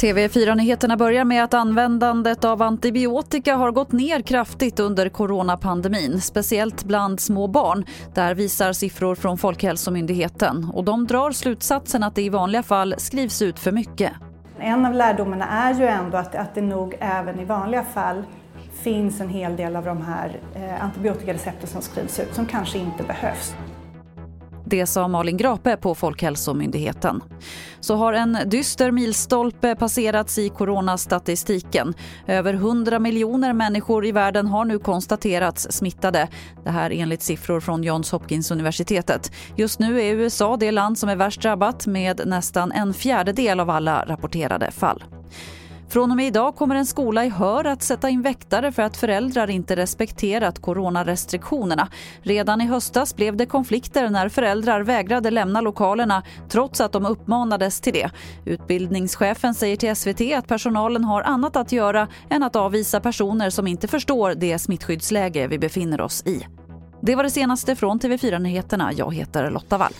TV4-nyheterna börjar med att användandet av antibiotika har gått ner kraftigt under coronapandemin, speciellt bland små barn. Där visar siffror från Folkhälsomyndigheten och de drar slutsatsen att det i vanliga fall skrivs ut för mycket. En av lärdomarna är ju ändå att, att det nog även i vanliga fall finns en hel del av de här eh, antibiotikarecepten som skrivs ut som kanske inte behövs. Det sa Malin Grape på Folkhälsomyndigheten. Så har en dyster milstolpe passerats i coronastatistiken. Över 100 miljoner människor i världen har nu konstaterats smittade. Det här enligt siffror från Johns Hopkins-universitetet. Just nu är USA det land som är värst drabbat med nästan en fjärdedel av alla rapporterade fall. Från och med idag kommer en skola i Hör att sätta in väktare för att föräldrar inte respekterat coronarestriktionerna. Redan i höstas blev det konflikter när föräldrar vägrade lämna lokalerna trots att de uppmanades till det. Utbildningschefen säger till SVT att personalen har annat att göra än att avvisa personer som inte förstår det smittskyddsläge vi befinner oss i. Det var det senaste från TV4 Nyheterna. Jag heter Lotta Wall.